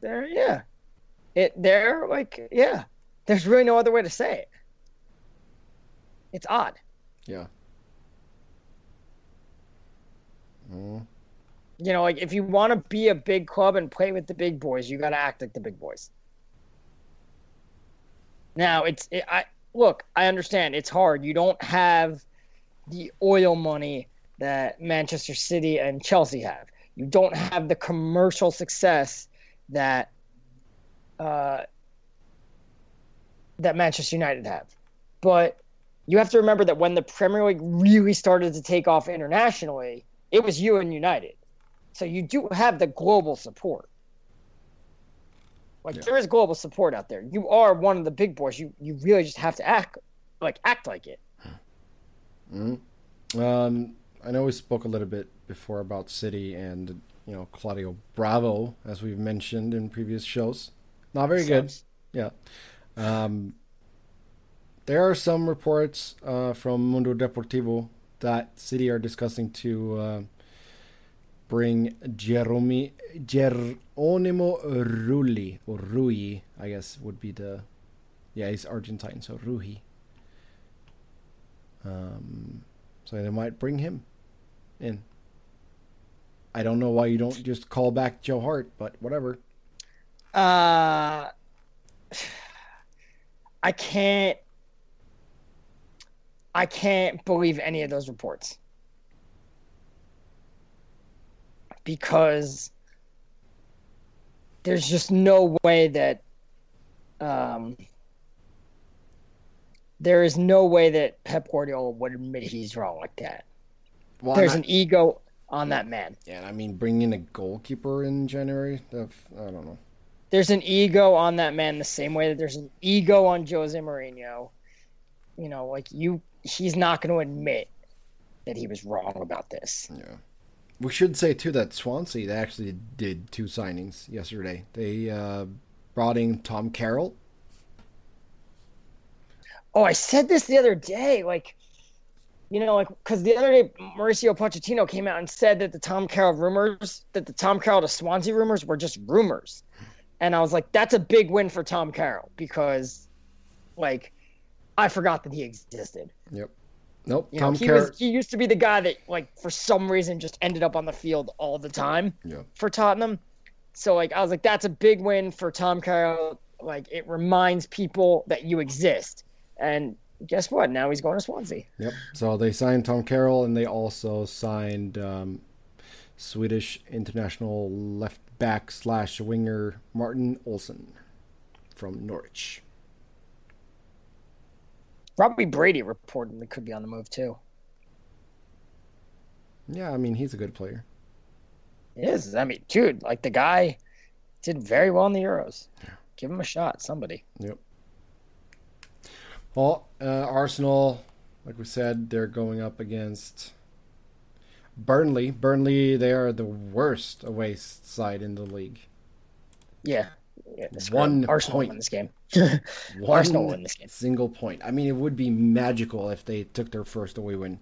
They're yeah. It they're like yeah. There's really no other way to say it. It's odd. Yeah. Mm. You know, like if you want to be a big club and play with the big boys, you got to act like the big boys. Now, it's it, I look, I understand it's hard. You don't have the oil money that Manchester City and Chelsea have. You don't have the commercial success that uh, that Manchester United have. But you have to remember that when the Premier League really started to take off internationally, it was you and United. So you do have the global support. Like Yeah. there is global support out there. You are one of the big boys. You you really just have to act like act like it. Hmm. Um, I know we spoke a little bit before about City and you know Claudio Bravo, as we've mentioned in previous shows. Not very good. Yeah. Um, there are some reports uh, from Mundo Deportivo that City are discussing to uh, bring Jeromi, Geronimo Rulli, or Rui, I guess would be the. Yeah, he's Argentine, so Rui. Um, so they might bring him in. I don't know why you don't just call back Joe Hart, but whatever. Uh, I can't. I can't believe any of those reports because there's just no way that um, there is no way that Pep Guardiola would admit he's wrong like that. Well, There's I'm an ego on that man. Yeah, I mean, bringing a goalkeeper in January, that, I don't know. There's an ego on that man the same way that there's an ego on Jose Mourinho. You know, like you, he's not going to admit that he was wrong about this. Yeah. We should say, too, that Swansea, they actually did two signings yesterday. They uh, brought in Tom Carroll. Oh, I said this the other day. Like, you know, like, because the other day, Mauricio Pochettino came out and said that the Tom Carroll rumors, that the Tom Carroll to Swansea rumors were just rumors. And I was like, that's a big win for Tom Carroll because, like, I forgot that he existed. Yep. Nope. You know, Tom he Carroll. was he used to be the guy that like for some reason just ended up on the field all the time Yeah. for Tottenham. So like I was like that's a big win for Tom Carroll. Like it reminds people that you exist. And guess what? Now he's going to Swansea. Yep. So they signed Tom Carroll, and they also signed um, Swedish international left back slash winger Martin Olsson from Norwich. Robbie Brady reportedly could be on the move too. Yeah, I mean he's a good player. He is. I mean, dude, like the guy did very well in the Euros. Give him a shot, somebody. Yep. Well, uh, Arsenal, like we said, they're going up against Burnley. Burnley, they are the worst away side in the league. Yeah. Yeah One Arsenal point. win this game. One Arsenal win this game. Single point. I mean, it would be magical if they took their first away win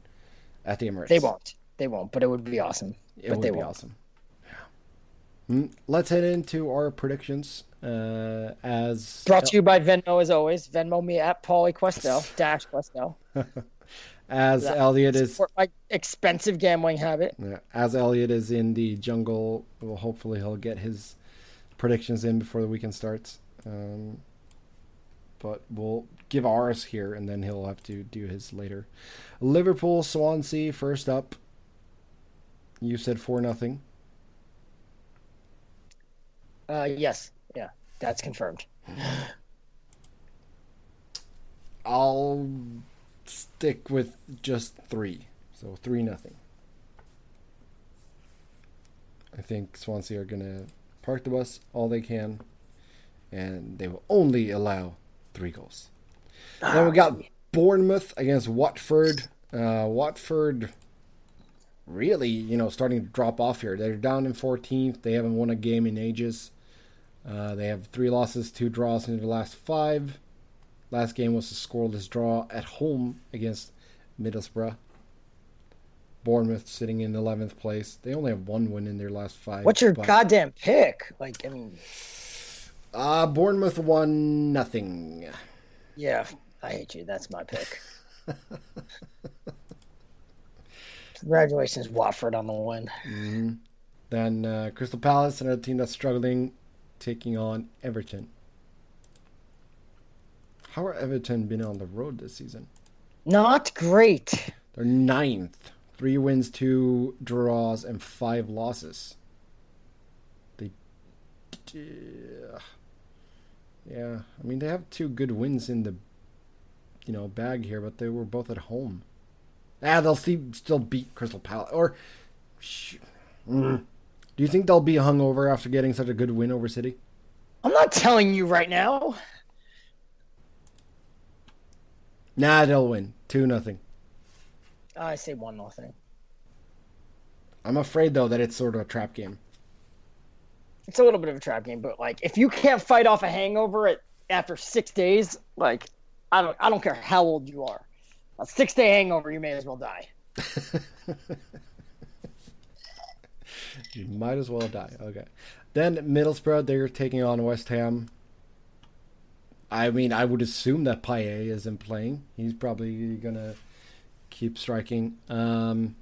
at the Emirates. They won't. They won't, but it would be awesome. It but would they be won't. awesome. Yeah. Mm, Let's head into our predictions. Uh, as Brought to you by Venmo as always. Venmo me at Pauly Kwestel dash Kwestel. as that- Elliot is my expensive gambling habit. Yeah, as Elliot is in the jungle, well, hopefully he'll get his predictions in before the weekend starts. Um, but we'll give ours here, and then he'll have to do his later. Liverpool, Swansea, first up. You said four nothing. Uh, yes, yeah, that's confirmed. I'll stick with just three, so three nothing. I think Swansea are gonna park the bus all they can, and they will only allow three goals. Then we got Bournemouth against Watford. Uh, Watford really, you know, starting to drop off here. They're down in 14th. They haven't won a game in ages. Uh, they have three losses, two draws in their last five. Last game was a scoreless draw at home against Middlesbrough. Bournemouth sitting in 11th place. They only have one win in their last five. What's your but- goddamn pick? Like, I mean, Uh, Bournemouth won nothing. yeah, I hate you. That's my pick. Congratulations, Watford, on the win. Then uh, Crystal Palace, another team that's struggling, taking on Everton. How are Everton been on the road this season? Not great. They're ninth. Three wins, two draws, and five losses. They. Yeah. I mean, they have two good wins in the, you know, bag here, but they were both at home. Ah, they'll see, still beat Crystal Palace. Or. Sh- mm. Do you think they'll be hungover after getting such a good win over City? I'm not telling you right now. Nah, they'll win. 2 nothing. I say one nothing. I'm afraid, though, that it's sort of a trap game. It's a little bit of a trap game, but like if you can't fight off a hangover at, after six days, like I don't I don't care how old you are. A six day hangover, you may as well die. You might as well die. Okay. Then Middlesbrough, they're taking on West Ham. I mean, I would assume that Payet isn't playing. He's probably gonna keep striking. Um,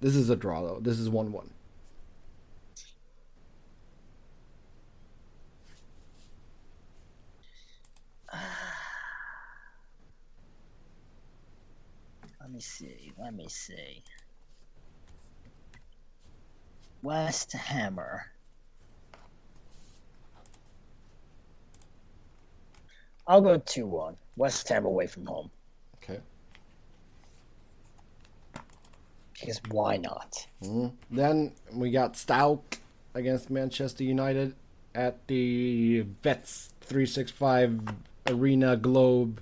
this is a draw though. This is one one. Let me see. Let me see. West Hammer. I'll go 2 1. West Ham away from home. Okay. Because why not? Then we got Stoke against Manchester United at the Vets 365 Arena Globe,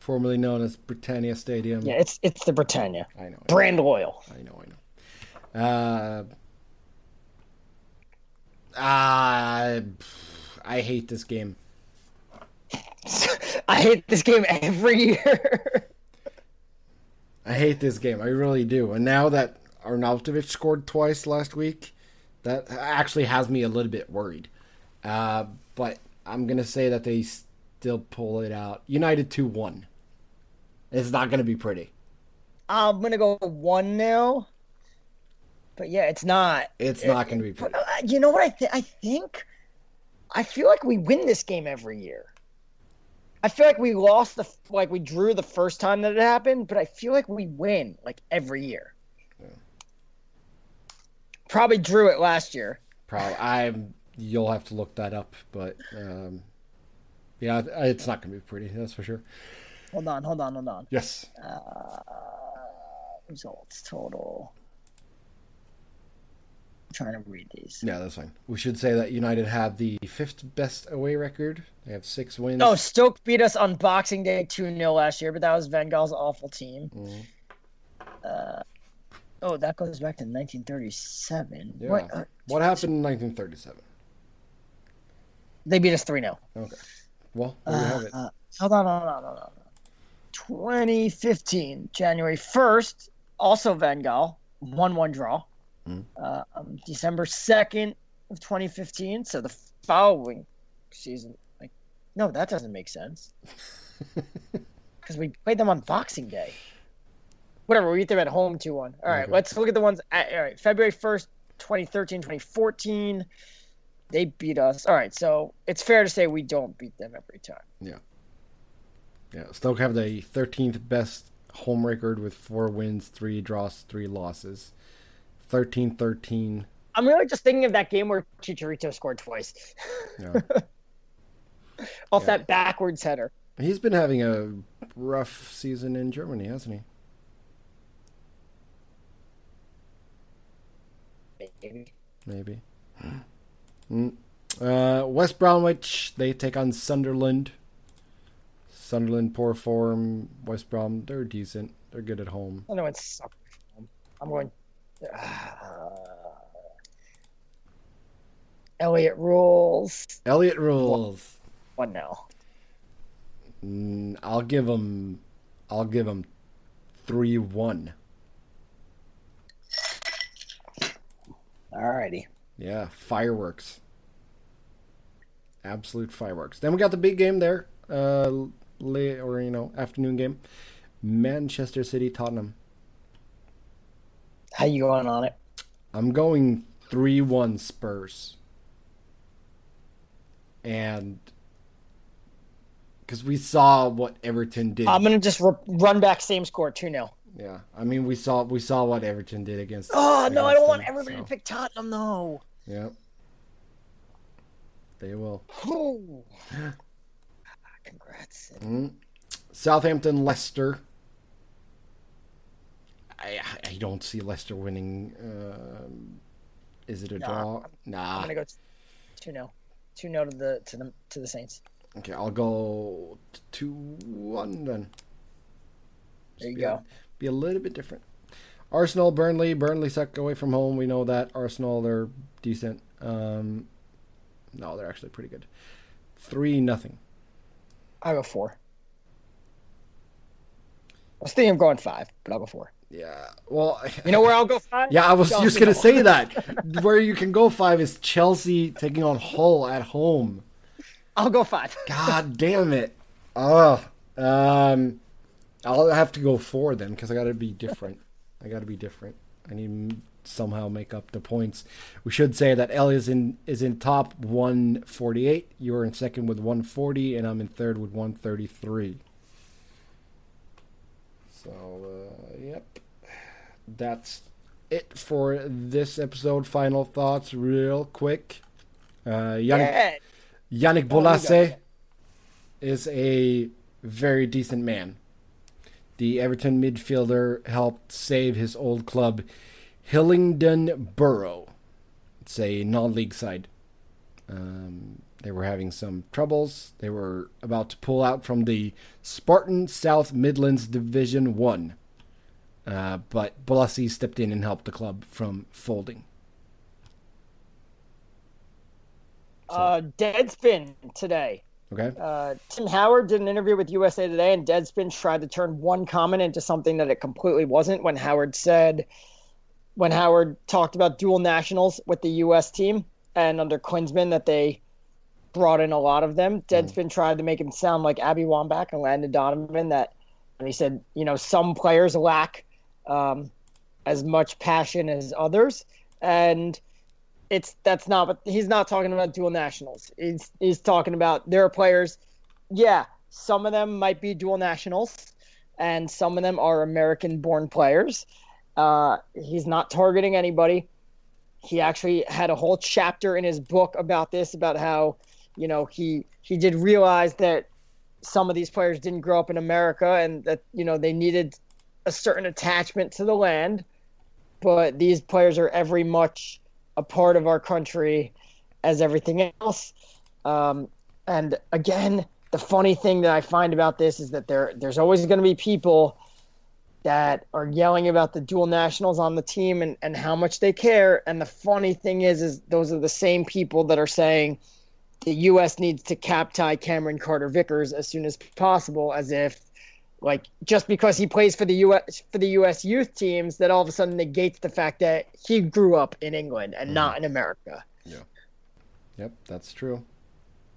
formerly known as Britannia Stadium. Yeah, it's it's the Britannia. I know. Brand loyal. I know, I know. Uh, I, I hate this game. I hate this game every year. I hate this game. I really do. And now that Arnautovic scored twice last week, that actually has me a little bit worried. Uh, but I'm going to say that they still pull it out. United 2 1. It's not going to be pretty. I'm gonna go one now. But yeah, it's not. It's not going to be pretty. Uh, you know what I th- I think? I feel like we win this game every year. I feel like we lost the like we drew the first time that it happened, but I feel like we win like every year. Probably drew it last year. Probably. I'm. You'll have to look that up, but um, yeah, it's not going to be pretty. That's for sure. Hold on, hold on, hold on. Yes. Results total. Trying to read these. Yeah, that's fine. We should say that United have the fifth best away record. They have six wins. Oh, Stoke beat us on Boxing Day 2 0 last year, but that was Van Gaal's awful team. Mm-hmm. Uh, oh, that goes back to 1937. Yeah. What, uh, what happened in 1937? they beat us 3 0. Okay. Well, there you have it. Uh, hold on, hold on, hold on. 2015, January 1st, also Van Gaal, 1 1 draw. Mm-hmm. Uh, um, December 2nd of 2015, so the following season. Like, no, that doesn't make sense. Because we played them on Boxing Day. Whatever, we beat them at home 2 1. All right, Okay. let's look at the ones. At, all right, February 1st, 2013, 2014. They beat us. All right, so it's fair to say we don't beat them every time. Yeah. Yeah. Stoke have the 13th best home record with four wins, three draws, three losses. 13 13. I'm really just thinking of that game where Chicharito scored twice Yeah. off Yeah. that backwards header. He's been having a rough season in Germany, hasn't he? Maybe. Maybe. Mm. Uh, West Bromwich, they take on Sunderland. Sunderland, poor form. West Brom, they're decent. They're good at home. I know it's. I'm going. Elliot rules. Elliot rules. One now. Mm, I'll give them. I'll give them three one. Alrighty. Yeah, fireworks. Absolute fireworks. Then we got the big game there, uh, late or you know afternoon game, Manchester City Tottenham. How you going on it? I'm going three one Spurs, and because we saw what Everton did. I'm gonna just r run back same score two 0 yeah, I mean we saw we saw what Everton did against. Oh no, I don't want them, everybody so, to pick Tottenham though. Yep. They will. Congrats. Mm. Southampton, Leicester. I I don't see Leicester winning. Um, is it a Nah, draw? Nah. I'm gonna go two 0 two 0 to the to the to the Saints. Okay, I'll go two one then. There you be a- go. be a little bit different. Arsenal, Burnley. Burnley suck away from home. We know that. Arsenal, they're decent. Um, no, they're actually pretty good. Three nothing. I'll go four. I was thinking of going five, but I'll go four. Yeah. Well, You know where I'll go five? Yeah, I was Chelsea just gonna say that. Where you can go five is Chelsea taking on Hull at home. I'll go five. God damn it! Oh, um, I'll have to go four then because I got to be different. I got to be different. I need to somehow make up the points. We should say that Ellie is in is in top 148. You're in second with 140, and I'm in third with 133. So, uh, yep, that's it for this episode. Final thoughts, real quick. Uh, Yannick, Yannick Bolasie is a very decent man. The Everton midfielder helped save his old club, Hillingdon Borough. It's a non league side. Um, they were having some troubles. They were about to pull out from the Spartan South Midlands Division 1. Uh, but Bolasie stepped in and helped the club from folding. So. Uh, Deadspin today. Okay. Uh, Tim Howard did an interview with USA Today, and Deadspin tried to turn one comment into something that it completely wasn't. When Howard said, when Howard talked about dual nationals with the U.S. team, and under Klinsmann that they brought in a lot of them. Deadspin mm. tried to make him sound like Abby Wambach and Landon Donovan. That, and he said, you know, some players lack um, as much passion as others, and it's that's not. But he's not talking about dual nationals. He's he's talking about there are players. Yeah, some of them might be dual nationals, and some of them are American-born players. Uh, he's not targeting anybody. He actually had a whole chapter in his book about this, about how you know he he did realize that some of these players didn't grow up in America and that you know they needed a certain attachment to the land, but these players are every much a part of our country as everything else. Um, and again, the funny thing that I find about this is that there there's always going to be people that are yelling about the dual nationals on the team and, and how much they care. And the funny thing is, is those are the same people that are saying the U.S. needs to cap tie Cameron Carter Vickers as soon as possible, as if like just because he plays for the U.S. for the U.S. youth teams, that all of a sudden negates the fact that he grew up in England and mm-hmm. not in America. Yeah. Yep, that's true.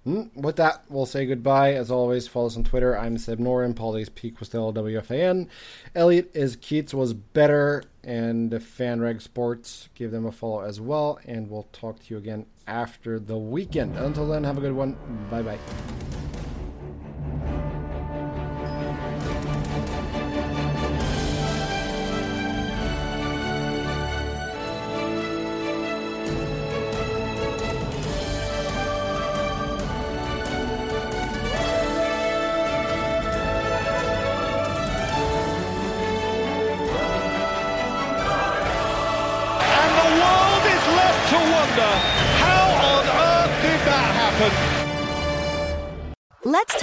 Mm, with that, we'll say goodbye. As always, follow us on Twitter. I'm Seb Noren. Paulie's was still WFAN. Elliot is Keats was better, and the FanRag Sports. Give them a follow as well, and we'll talk to you again after the weekend. Until then, have a good one. Bye bye.